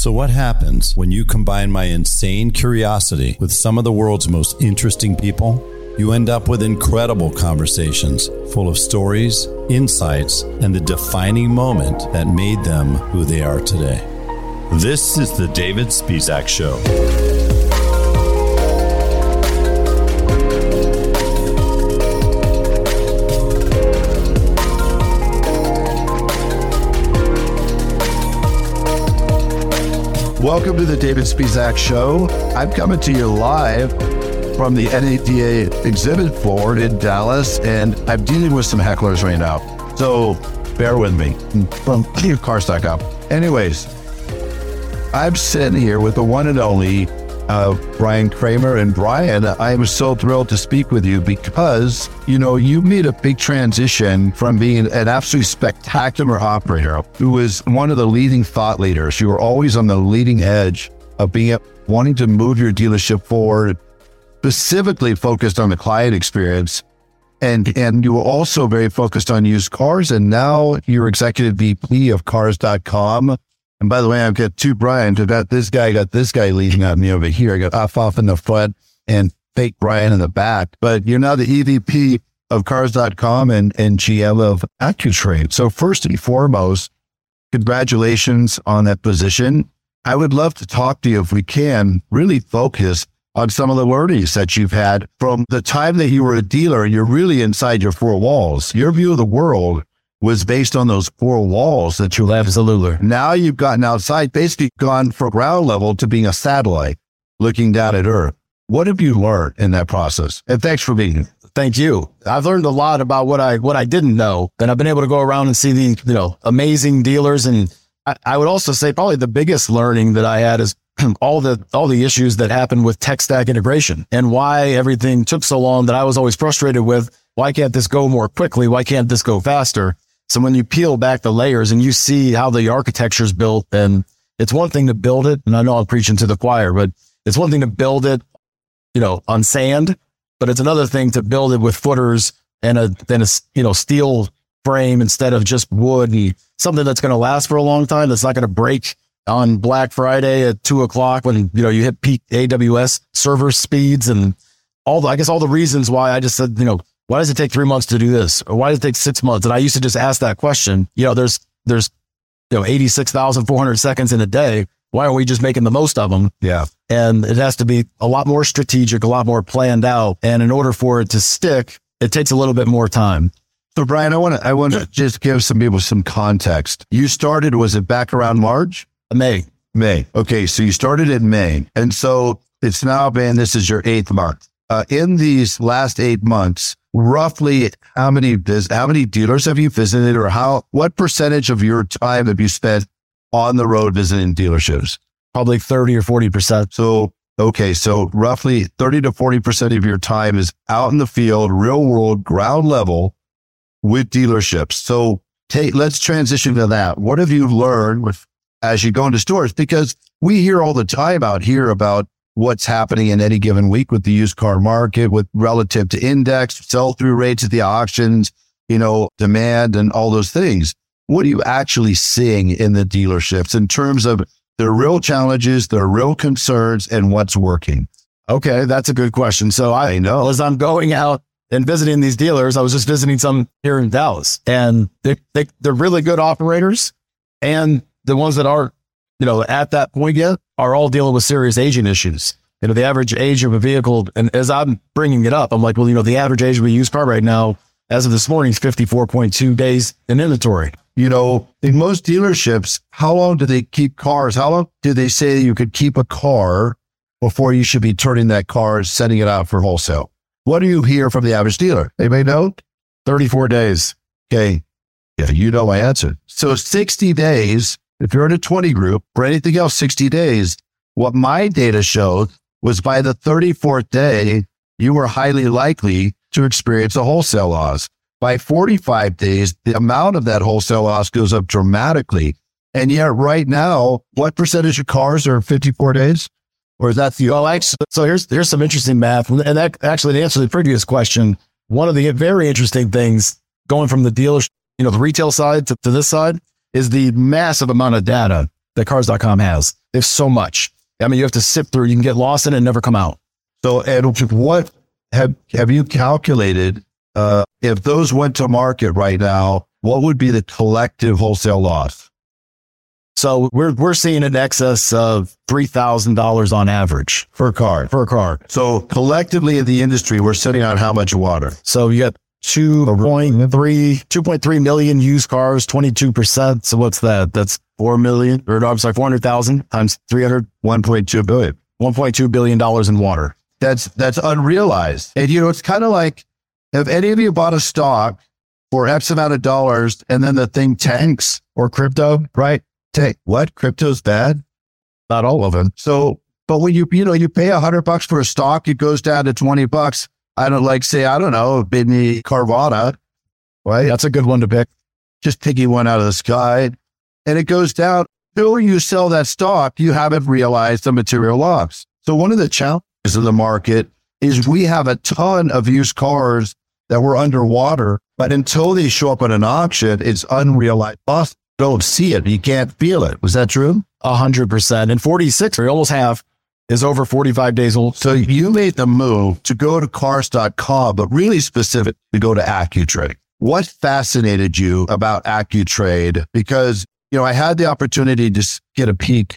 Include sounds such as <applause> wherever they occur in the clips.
So, what happens when you combine my insane curiosity with some of the world's most interesting people? You end up with incredible conversations full of stories, insights, and the defining moment that made them who they are today. This is the David Spisak Show. Welcome to the David Spisak Show. I'm coming to you live from the NADA exhibit floor in Dallas, and I'm dealing with some hecklers right now. So bear with me from cars.com. Anyways, I'm sitting here with the one and only uh, Brian Kramer. And Brian, I am so thrilled to speak with you because, you know, you made a big transition from being an absolutely spectacular operator who was one of the leading thought leaders. You were always on the leading edge of being wanting to move your dealership forward, specifically focused on the client experience. And, and you were also very focused on used cars. And now you're executive VP of cars.com and by the way, I've got two Brian. I've got this guy, got this guy leading on me over here. I got off off in the front and fake Brian in the back. But you're now the EVP of cars.com and, and GM of AccuTrade. So first and foremost, congratulations on that position. I would love to talk to you if we can really focus on some of the learnings that you've had from the time that you were a dealer and you're really inside your four walls. Your view of the world was based on those four walls that you left. Absolutely. Now you've gotten outside, basically gone from ground level to being a satellite looking down at Earth. What have you learned in that process? And thanks for being here. Thank you. I've learned a lot about what I what I didn't know, and I've been able to go around and see the you know amazing dealers. And I, I would also say probably the biggest learning that I had is <clears throat> all the all the issues that happened with tech stack integration and why everything took so long that I was always frustrated with. Why can't this go more quickly? Why can't this go faster? So when you peel back the layers and you see how the architecture is built, and it's one thing to build it. And I know I'm preaching to the choir, but it's one thing to build it, you know, on sand, but it's another thing to build it with footers and a, then a, you know, steel frame instead of just wood and something that's going to last for a long time. That's not going to break on Black Friday at two o'clock when, you know, you hit peak AWS server speeds and all the, I guess all the reasons why I just said, you know, why does it take three months to do this? Or why does it take six months? And I used to just ask that question. You know, there's, there's, you know, 86,400 seconds in a day. Why aren't we just making the most of them? Yeah. And it has to be a lot more strategic, a lot more planned out. And in order for it to stick, it takes a little bit more time. So Brian, I want to, I want to just give some people some context. You started, was it back around March? May. May. Okay. So you started in May. And so it's now been, this is your eighth month. Uh, in these last eight months, roughly how many vis- how many dealers have you visited or how what percentage of your time have you spent on the road visiting dealerships? Probably 30 or 40%. So okay, so roughly 30 to 40% of your time is out in the field, real world, ground level with dealerships. So take let's transition to that. What have you learned with as you go into stores? Because we hear all the time out here about what's happening in any given week with the used car market with relative to index, sell through rates at the auctions, you know, demand and all those things. What are you actually seeing in the dealerships in terms of their real challenges, their real concerns and what's working? Okay. That's a good question. So I, I know as I'm going out and visiting these dealers, I was just visiting some here in Dallas and they, they, they're really good operators and the ones that are you know, at that point yet are all dealing with serious aging issues. You know, the average age of a vehicle, and as I'm bringing it up, I'm like, well, you know, the average age of a used car right now, as of this morning, is 54.2 days in inventory. You know, in most dealerships, how long do they keep cars? How long do they say you could keep a car before you should be turning that car and sending it out for wholesale? What do you hear from the average dealer? They may know 34 days. Okay. Yeah, you know my answer. So 60 days if you're in a 20 group for anything else, 60 days, what my data showed was by the 34th day, you were highly likely to experience a wholesale loss. By 45 days, the amount of that wholesale loss goes up dramatically. And yet right now, what percentage of cars are 54 days? Or is that the, well, actually, so here's, here's some interesting math. And that actually, to answer the previous question, one of the very interesting things going from the dealer, you know, the retail side to, to this side is the massive amount of data that cars.com has. They have so much. I mean, you have to sift through, you can get lost in it and never come out. So, and what have, have you calculated, uh, if those went to market right now, what would be the collective wholesale loss? So we're we're seeing an excess of three thousand dollars on average for a car. For a car. So collectively in the industry, we're sitting on how much water? So you got 2.3, 2.3 million used cars, 22%. So what's that? That's 4 million, or I'm sorry, 400,000 times 300, 1.2 billion. $1.2 billion in water. That's, that's unrealized. And you know, it's kind of like, have any of you bought a stock for X amount of dollars and then the thing tanks or crypto, right? Take what? Crypto's bad? Not all of them. So, but when you, you know, you pay a hundred bucks for a stock, it goes down to 20 bucks I don't like say, I don't know, Bidney Carvana, right? That's a good one to pick. Just picking one out of the sky. And it goes down until you sell that stock, you haven't realized the material loss. So one of the challenges of the market is we have a ton of used cars that were underwater, but until they show up at an auction, it's unrealized loss. don't see it. You can't feel it. Was that true? A hundred percent. And 46, we almost have is over 45 days old. So you made the move to go to cars.com, but really specific to go to AccuTrade. What fascinated you about AccuTrade? Because, you know, I had the opportunity to get a peek.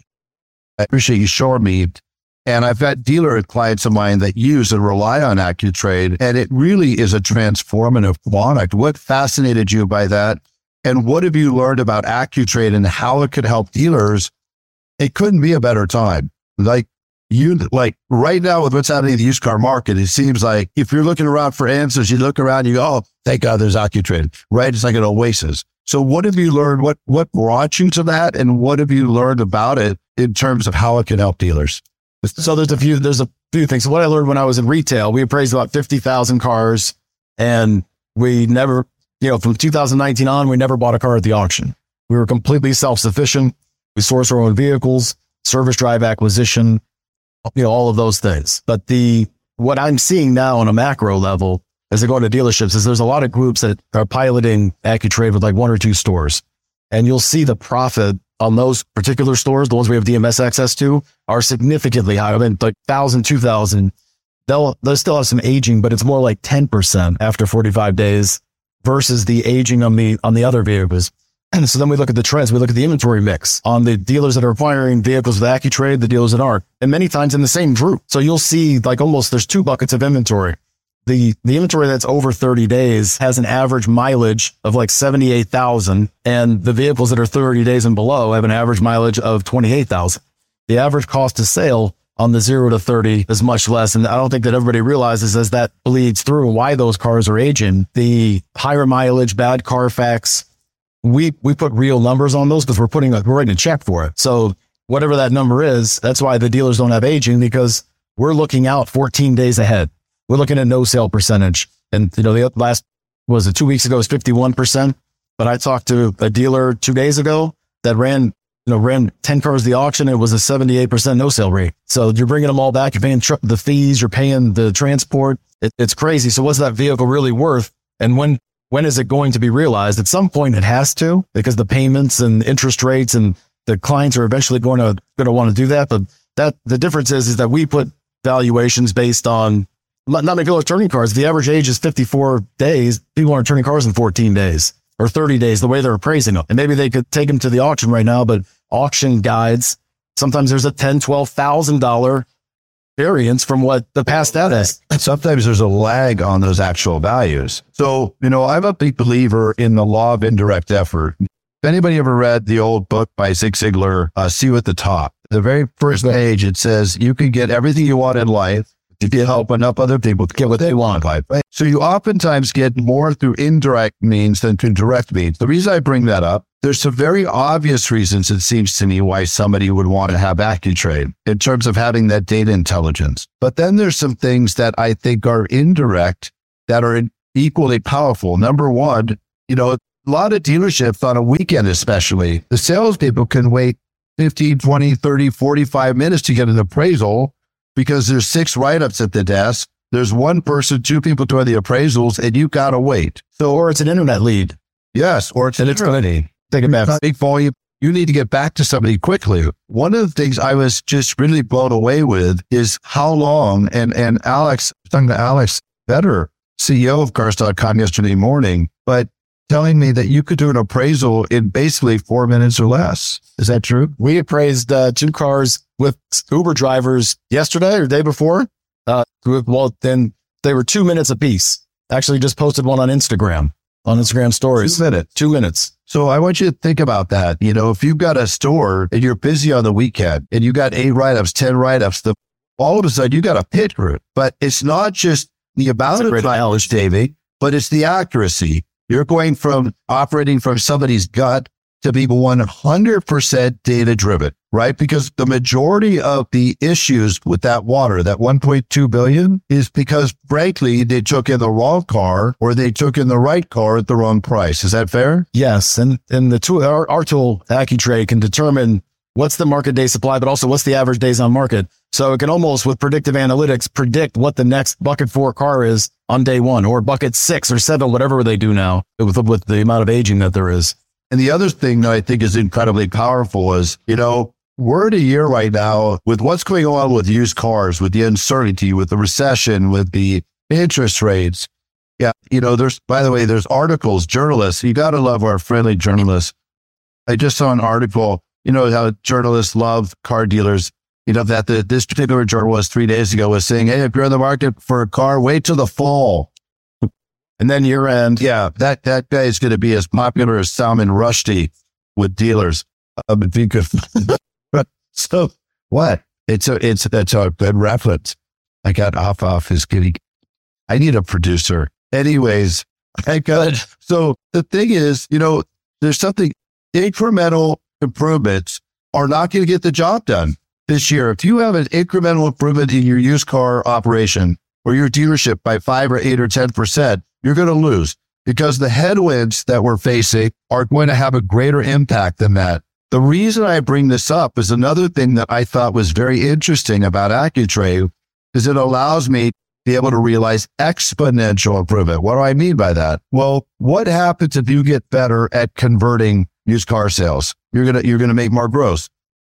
I appreciate you showing me. And I've got dealer clients of mine that use and rely on AccuTrade. And it really is a transformative product. What fascinated you by that? And what have you learned about AccuTrade and how it could help dealers? It couldn't be a better time. Like you like right now with what's happening in the used car market, it seems like if you're looking around for answers, you look around, you go, oh, thank God there's AccuTrade, right? It's like an oasis. So what have you learned? What, what brought you to that? And what have you learned about it in terms of how it can help dealers? So there's a few, there's a few things. So what I learned when I was in retail, we appraised about 50,000 cars and we never, you know, from 2019 on, we never bought a car at the auction. We were completely self-sufficient. We source our own vehicles, service drive acquisition, you know, all of those things. But the, what I'm seeing now on a macro level as I go into dealerships is there's a lot of groups that are piloting AccuTrade with like one or two stores. And you'll see the profit on those particular stores, the ones we have DMS access to, are significantly higher. Mean, like thousand, two thousand. They'll they'll still have some aging, but it's more like ten percent after forty five days versus the aging on the on the other vehicles. And so then we look at the trends. We look at the inventory mix on the dealers that are acquiring vehicles with AccuTrade, the dealers that aren't, and many times in the same group. So you'll see like almost there's two buckets of inventory. The, the inventory that's over 30 days has an average mileage of like 78,000 and the vehicles that are 30 days and below have an average mileage of 28,000. The average cost of sale on the zero to 30 is much less. And I don't think that everybody realizes as that bleeds through why those cars are aging. The higher mileage, bad Carfax, we we put real numbers on those because we're putting a, we're writing a check for it. So whatever that number is, that's why the dealers don't have aging because we're looking out 14 days ahead. We're looking at no sale percentage. And you know, the last was it two weeks ago was 51%. But I talked to a dealer two days ago that ran, you know, ran 10 cars the auction. It was a 78% no sale rate. So you're bringing them all back. You're paying tr- the fees. You're paying the transport. It, it's crazy. So what's that vehicle really worth? And when when is it going to be realized? At some point it has to because the payments and interest rates and the clients are eventually going to, going to want to do that. But that the difference is, is that we put valuations based on not many people are turning cars. The average age is 54 days. People aren't turning cars in 14 days or 30 days, the way they're appraising them. And maybe they could take them to the auction right now, but auction guides, sometimes there's a ten, twelve thousand dollar variance from what the past data is. Sometimes there's a lag on those actual values. So, you know, I'm a big believer in the law of indirect effort. If anybody ever read the old book by Zig Ziglar, uh, See You at the Top, the very first page, it says you can get everything you want in life if you help enough other people to get what they want in life. Right? So you oftentimes get more through indirect means than through direct means. The reason I bring that up there's some very obvious reasons, it seems to me, why somebody would want to have AccuTrade in terms of having that data intelligence. But then there's some things that I think are indirect that are equally powerful. Number one, you know, a lot of dealerships on a weekend, especially, the salespeople can wait 15, 20, 30, 45 minutes to get an appraisal because there's six write-ups at the desk. There's one person, two people doing the appraisals, and you got to wait. So, or it's an internet lead. Yes, or it's an internet to Take a Big volume. you need to get back to somebody quickly. One of the things I was just really blown away with is how long, and, and Alex, talking to Alex Vetter, CEO of cars.com yesterday morning, but telling me that you could do an appraisal in basically four minutes or less. Is that true? We appraised uh, two cars with Uber drivers yesterday or day before. Uh, well, then they were two minutes apiece. Actually, just posted one on Instagram, on Instagram stories. Two minutes. Two minutes. So I want you to think about that. You know, if you've got a store and you're busy on the weekend and you got eight write ups, 10 write ups, the all of a sudden you got a pit crew. But it's not just the amount of knowledge, Davey, but it's the accuracy. You're going from operating from somebody's gut to be 100% data driven, right? Because the majority of the issues with that water, that 1.2 billion is because frankly, they took in the wrong car or they took in the right car at the wrong price. Is that fair? Yes. And, and the tool, our, our tool, AccuTrade can determine what's the market day supply, but also what's the average days on market. So it can almost with predictive analytics predict what the next bucket four car is on day one or bucket six or seven, whatever they do now with, with the amount of aging that there is. And the other thing that I think is incredibly powerful is, you know, we're in a year right now with what's going on with used cars, with the uncertainty, with the recession, with the interest rates. Yeah. You know, there's, by the way, there's articles, journalists. You got to love our friendly journalists. I just saw an article, you know, how journalists love car dealers. You know, that the, this particular journalist three days ago was saying, Hey, if you're in the market for a car, wait till the fall. And then year end. Yeah, that, that guy is going to be as popular as Salman Rushdie with dealers. Um, if you could. <laughs> so what? It's a, it's, it's a good reference. I got off off his kitty. I need a producer. Anyways, I got, so the thing is, you know, there's something incremental improvements are not going to get the job done this year. If you have an incremental improvement in your used car operation or your dealership by five or eight or 10%, you're going to lose because the headwinds that we're facing are going to have a greater impact than that. The reason I bring this up is another thing that I thought was very interesting about AccuTrade is it allows me to be able to realize exponential improvement. What do I mean by that? Well, what happens if you get better at converting used car sales? You're going to, you're going to make more gross.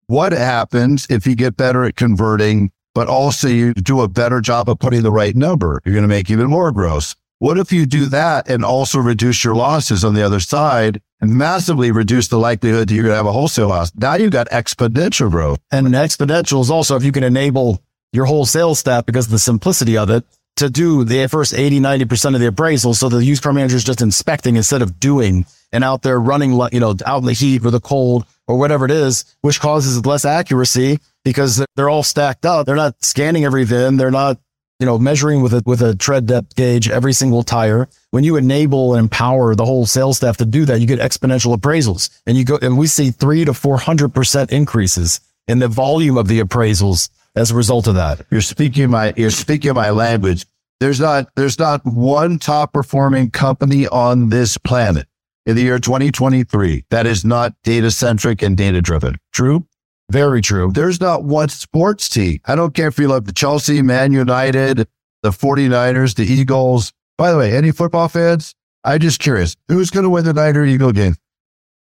What happens if you get better at converting, but also you do a better job of putting the right number? You're going to make even more gross. What if you do that and also reduce your losses on the other side and massively reduce the likelihood that you're going to have a wholesale loss? Now you've got exponential growth. And an exponential is also if you can enable your whole sales staff because of the simplicity of it to do the first 80, 90% of the appraisal. So the used car manager is just inspecting instead of doing and out there running, you know, out in the heat or the cold or whatever it is, which causes less accuracy because they're all stacked up. They're not scanning every VIN. They're not you know, measuring with a, with a tread depth gauge every single tire. When you enable and empower the whole sales staff to do that, you get exponential appraisals and you go, and we see three to 400% increases in the volume of the appraisals as a result of that. You're speaking my, you're speaking my language. There's not, there's not one top performing company on this planet in the year 2023 that is not data centric and data driven. True? Very true. There's not one sports team. I don't care if you love the Chelsea, Man United, the 49ers, the Eagles. By the way, any football fans? I'm just curious. Who's going to win the Niner Eagle game?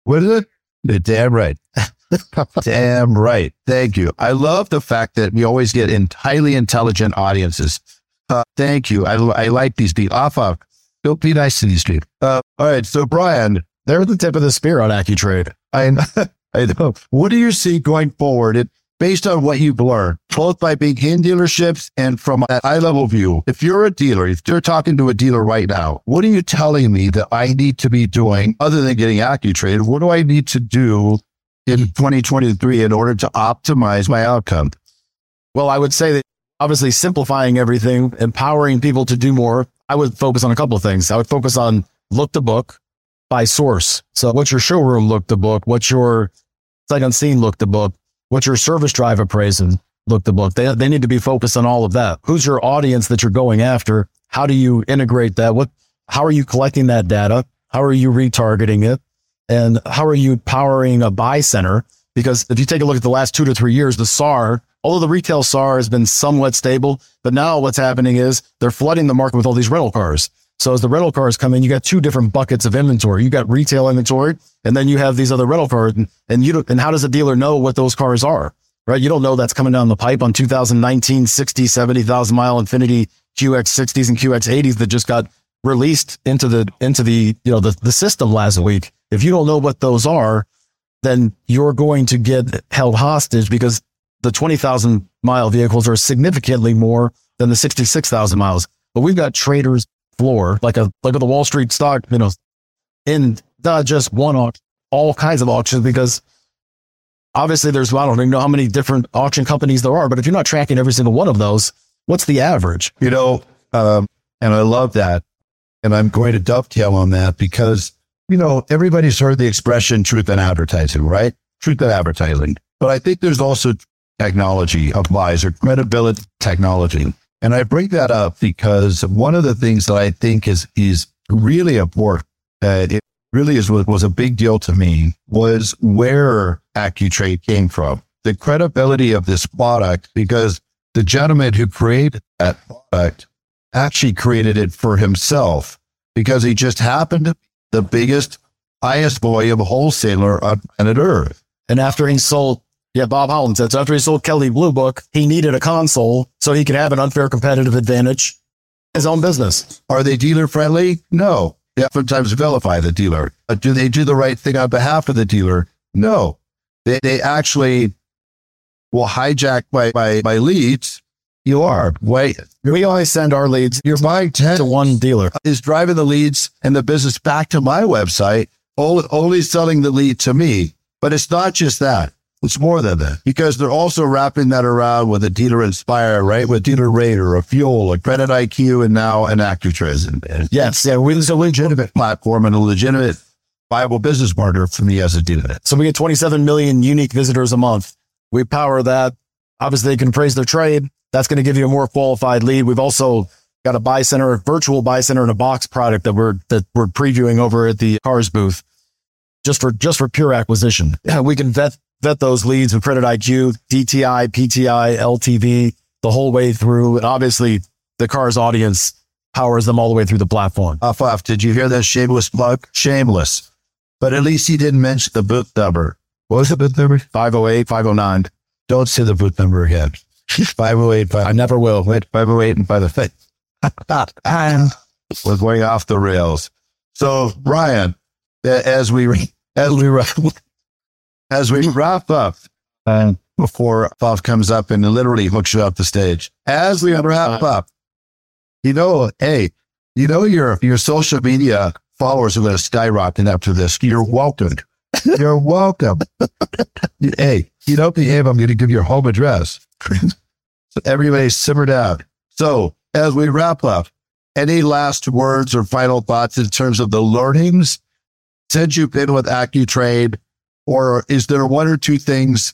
What is it? The damn right. <laughs> damn right. Thank you. I love the fact that we always get in highly intelligent audiences. Uh, thank you. I, I like these people. Off of. Don't be nice to these people. Uh, all right. So, Brian, they're the tip of the spear on AccuTrade. I <laughs> I know. What do you see going forward? It, based on what you've learned, both by being in dealerships and from a eye level view. If you're a dealer, if you're talking to a dealer right now, what are you telling me that I need to be doing other than getting AccuTrade? What do I need to do in 2023 in order to optimize my outcome? Well, I would say that obviously simplifying everything, empowering people to do more. I would focus on a couple of things. I would focus on look to book by source. So what's your showroom look to book? What's your sight unseen look the book? What's your service drive appraisal look the book? They, they need to be focused on all of that. Who's your audience that you're going after? How do you integrate that? What, how are you collecting that data? How are you retargeting it? And how are you powering a buy center? Because if you take a look at the last two to three years, the SAR, although the retail SAR has been somewhat stable, but now what's happening is they're flooding the market with all these rental cars. So as the rental cars come in, you got two different buckets of inventory. You got retail inventory, and then you have these other rental cars. And, and you and how does a dealer know what those cars are? Right? You don't know that's coming down the pipe on 2019 60, 70,000 mile Infiniti QX60s and QX80s that just got released into the into the you know the, the system last week. If you don't know what those are, then you're going to get held hostage because the 20,000 mile vehicles are significantly more than the 66,000 miles. But we've got traders floor, like a like the Wall Street stock, you know, in not just one auction, all kinds of auctions because obviously there's I don't even know how many different auction companies there are, but if you're not tracking every single one of those, what's the average? You know, um, and I love that. And I'm going to dovetail on that because, you know, everybody's heard the expression truth in advertising, right? Truth in advertising. But I think there's also technology applies or credibility technology. And I bring that up because one of the things that I think is, is really important, uh, it really is, was a big deal to me was where AccuTrade came from. The credibility of this product, because the gentleman who created that product actually created it for himself because he just happened to be the biggest, highest volume wholesaler on planet Earth. And after he sold, yeah, Bob Holland said, so after he sold Kelley Blue Book, he needed a console so he could have an unfair competitive advantage his own business. Are they dealer friendly? No. They oftentimes vilify the dealer. But do they do the right thing on behalf of the dealer? No. They, they actually will hijack my, my, my leads you are. Wait. We always send our leads. You're buying 10 to one dealer. Is driving the leads and the business back to my website, only selling the lead to me. But it's not just that. It's more than that because they're also wrapping that around with a dealer inspire, right? With DealerRater, a fuel, a credit IQ, and now an AccuTrade. Yes. Yeah. It's a legitimate platform and a legitimate viable business partner for me as a dealer. So we get 27 million unique visitors a month. We power that. Obviously, they can praise their trade. That's going to give you a more qualified lead. We've also got a buy center, a virtual buy center in a box product that we're, that we're previewing over at the cars booth just for, just for pure acquisition. Yeah, <clears throat> we can vet, vet those leads with credit IQ, DTI, PTI, LTV, the whole way through. And obviously the cars audience powers them all the way through the platform. Off off. Did you hear that shameless plug? Shameless. But at least he didn't mention the booth number. What was the booth number? 508, 509. Don't say the booth number again. 508, <laughs> 5, I never will. Wait, 508 and by the fit. We're going off the rails. So, Ryan, as we, <laughs> as we, as we wrap up, and before Bob comes up and literally hooks you up the stage, as we wrap uh, up, you know, hey, you know, your, your social media followers are going to skyrocket after this. You're welcome. You're welcome. hey, you don't behave. I'm going to give your home address. so everybody simmer down. So as we wrap up, any last words or final thoughts in terms of the learnings since you've been with AccuTrade? Or is there one or two things,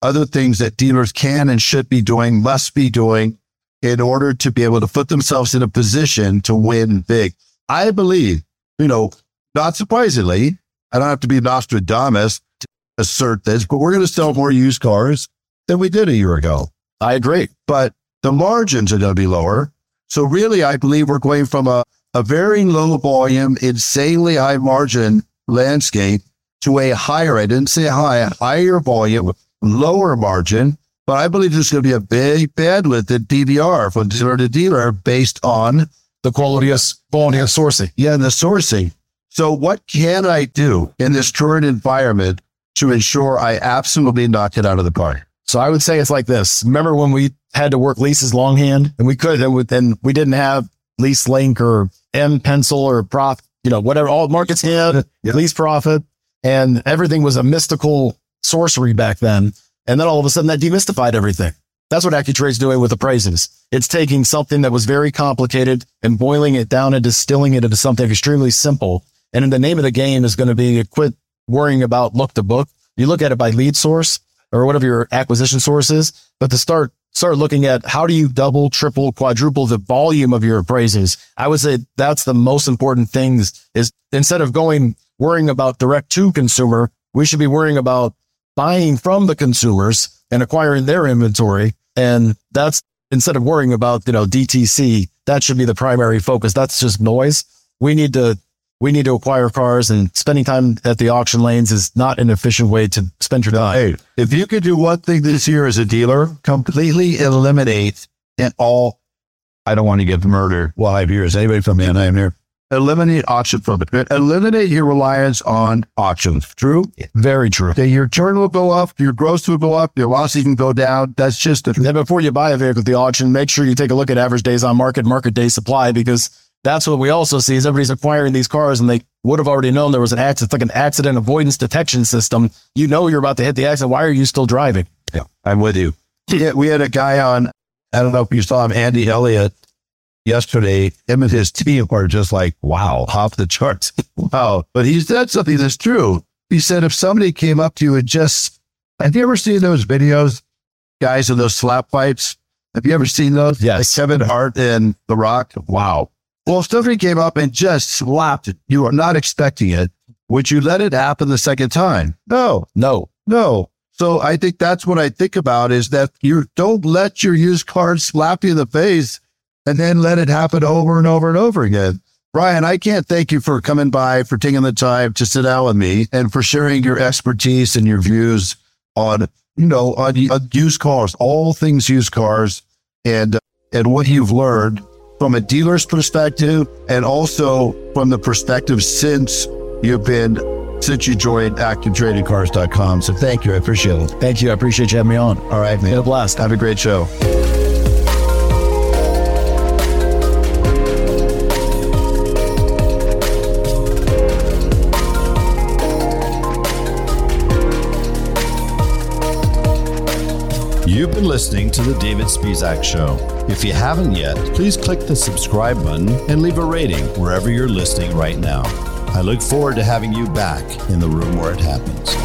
other things that dealers can and should be doing, must be doing in order to be able to put themselves in a position to win big? I believe, you know, not surprisingly, I don't have to be Nostradamus to assert this, but we're going to sell more used cars than we did a year ago. I agree. But the margins are going to be lower. So really, I believe we're going from a, a very low volume, insanely high margin landscape to a higher, I didn't say high, higher volume, lower margin. But I believe there's going to be a big bandwidth in DVR from dealer to dealer based on the quality of, quality of sourcing. Yeah, and the sourcing. So what can I do in this current environment to ensure I absolutely knock it out of the park? So I would say it's like this. Remember when we had to work leases longhand and we could, and we didn't have lease link or M pencil or prof, you know, whatever, all markets had <laughs> yeah. lease profit and everything was a mystical sorcery back then. And then all of a sudden that demystified everything. That's what AccuTrade's doing with appraisals. It's taking something that was very complicated and boiling it down and distilling it into something extremely simple and in the name of the game is going to be quit worrying about look to book. You look at it by lead source or whatever your acquisition source is, but to start, start looking at how do you double, triple, quadruple the volume of your appraisals? I would say that's the most important thing is, is instead of going worrying about direct to consumer, we should be worrying about buying from the consumers and acquiring their inventory. And that's instead of worrying about, you know, DTC, that should be the primary focus. That's just noise. We need to we need to acquire cars and spending time at the auction lanes is not an efficient way to spend your time. Hey, if you could do one thing this year as a dealer, completely eliminate and all, I don't want to get murdered while I'm here. Is anybody from Manheim here? Eliminate auction from it. Eliminate your reliance on auctions. True? Very true. Okay, your turn will go up, your gross will go up, your losses can go down. That's just a Then before you buy a vehicle at the auction, make sure you take a look at average days on market, market day supply, because that's what we also see is everybody's acquiring these cars and they would have already known there was an accident. It's like an accident avoidance detection system. You know you're about to hit the accident. Why are you still driving? Yeah, I'm with you. Yeah, we had a guy on, I don't know if you saw him, Andy Elliott, yesterday. Him and his team were just like, wow, off the charts. <laughs> wow. But he said something that's true. He said, if somebody came up to you and just, have you ever seen those videos, guys, in those slap fights? Have you ever seen those? Yes. Like Kevin Hart and The Rock? Wow. Well, somebody came up and just slapped it, you are not expecting it. Would you let it happen the second time? No. No. No. So I think that's what I think about is that you don't let your used car slap you in the face and then let it happen over and over and over again. Brian, I can't thank you for coming by, for taking the time to sit down with me and for sharing your expertise and your views on, you know, on, on used cars, all things used cars and, and what you've learned from a dealer's perspective and also from the perspective since you've been since you joined activetradingcars.com. So thank you. I appreciate it. Thank you. I appreciate you having me on. All right, man. Been a blast. Have a great show. You've been listening to The David Spisak Show. If you haven't yet, please click the subscribe button and leave a rating wherever you're listening right now. I look forward to having you back in the room where it happens.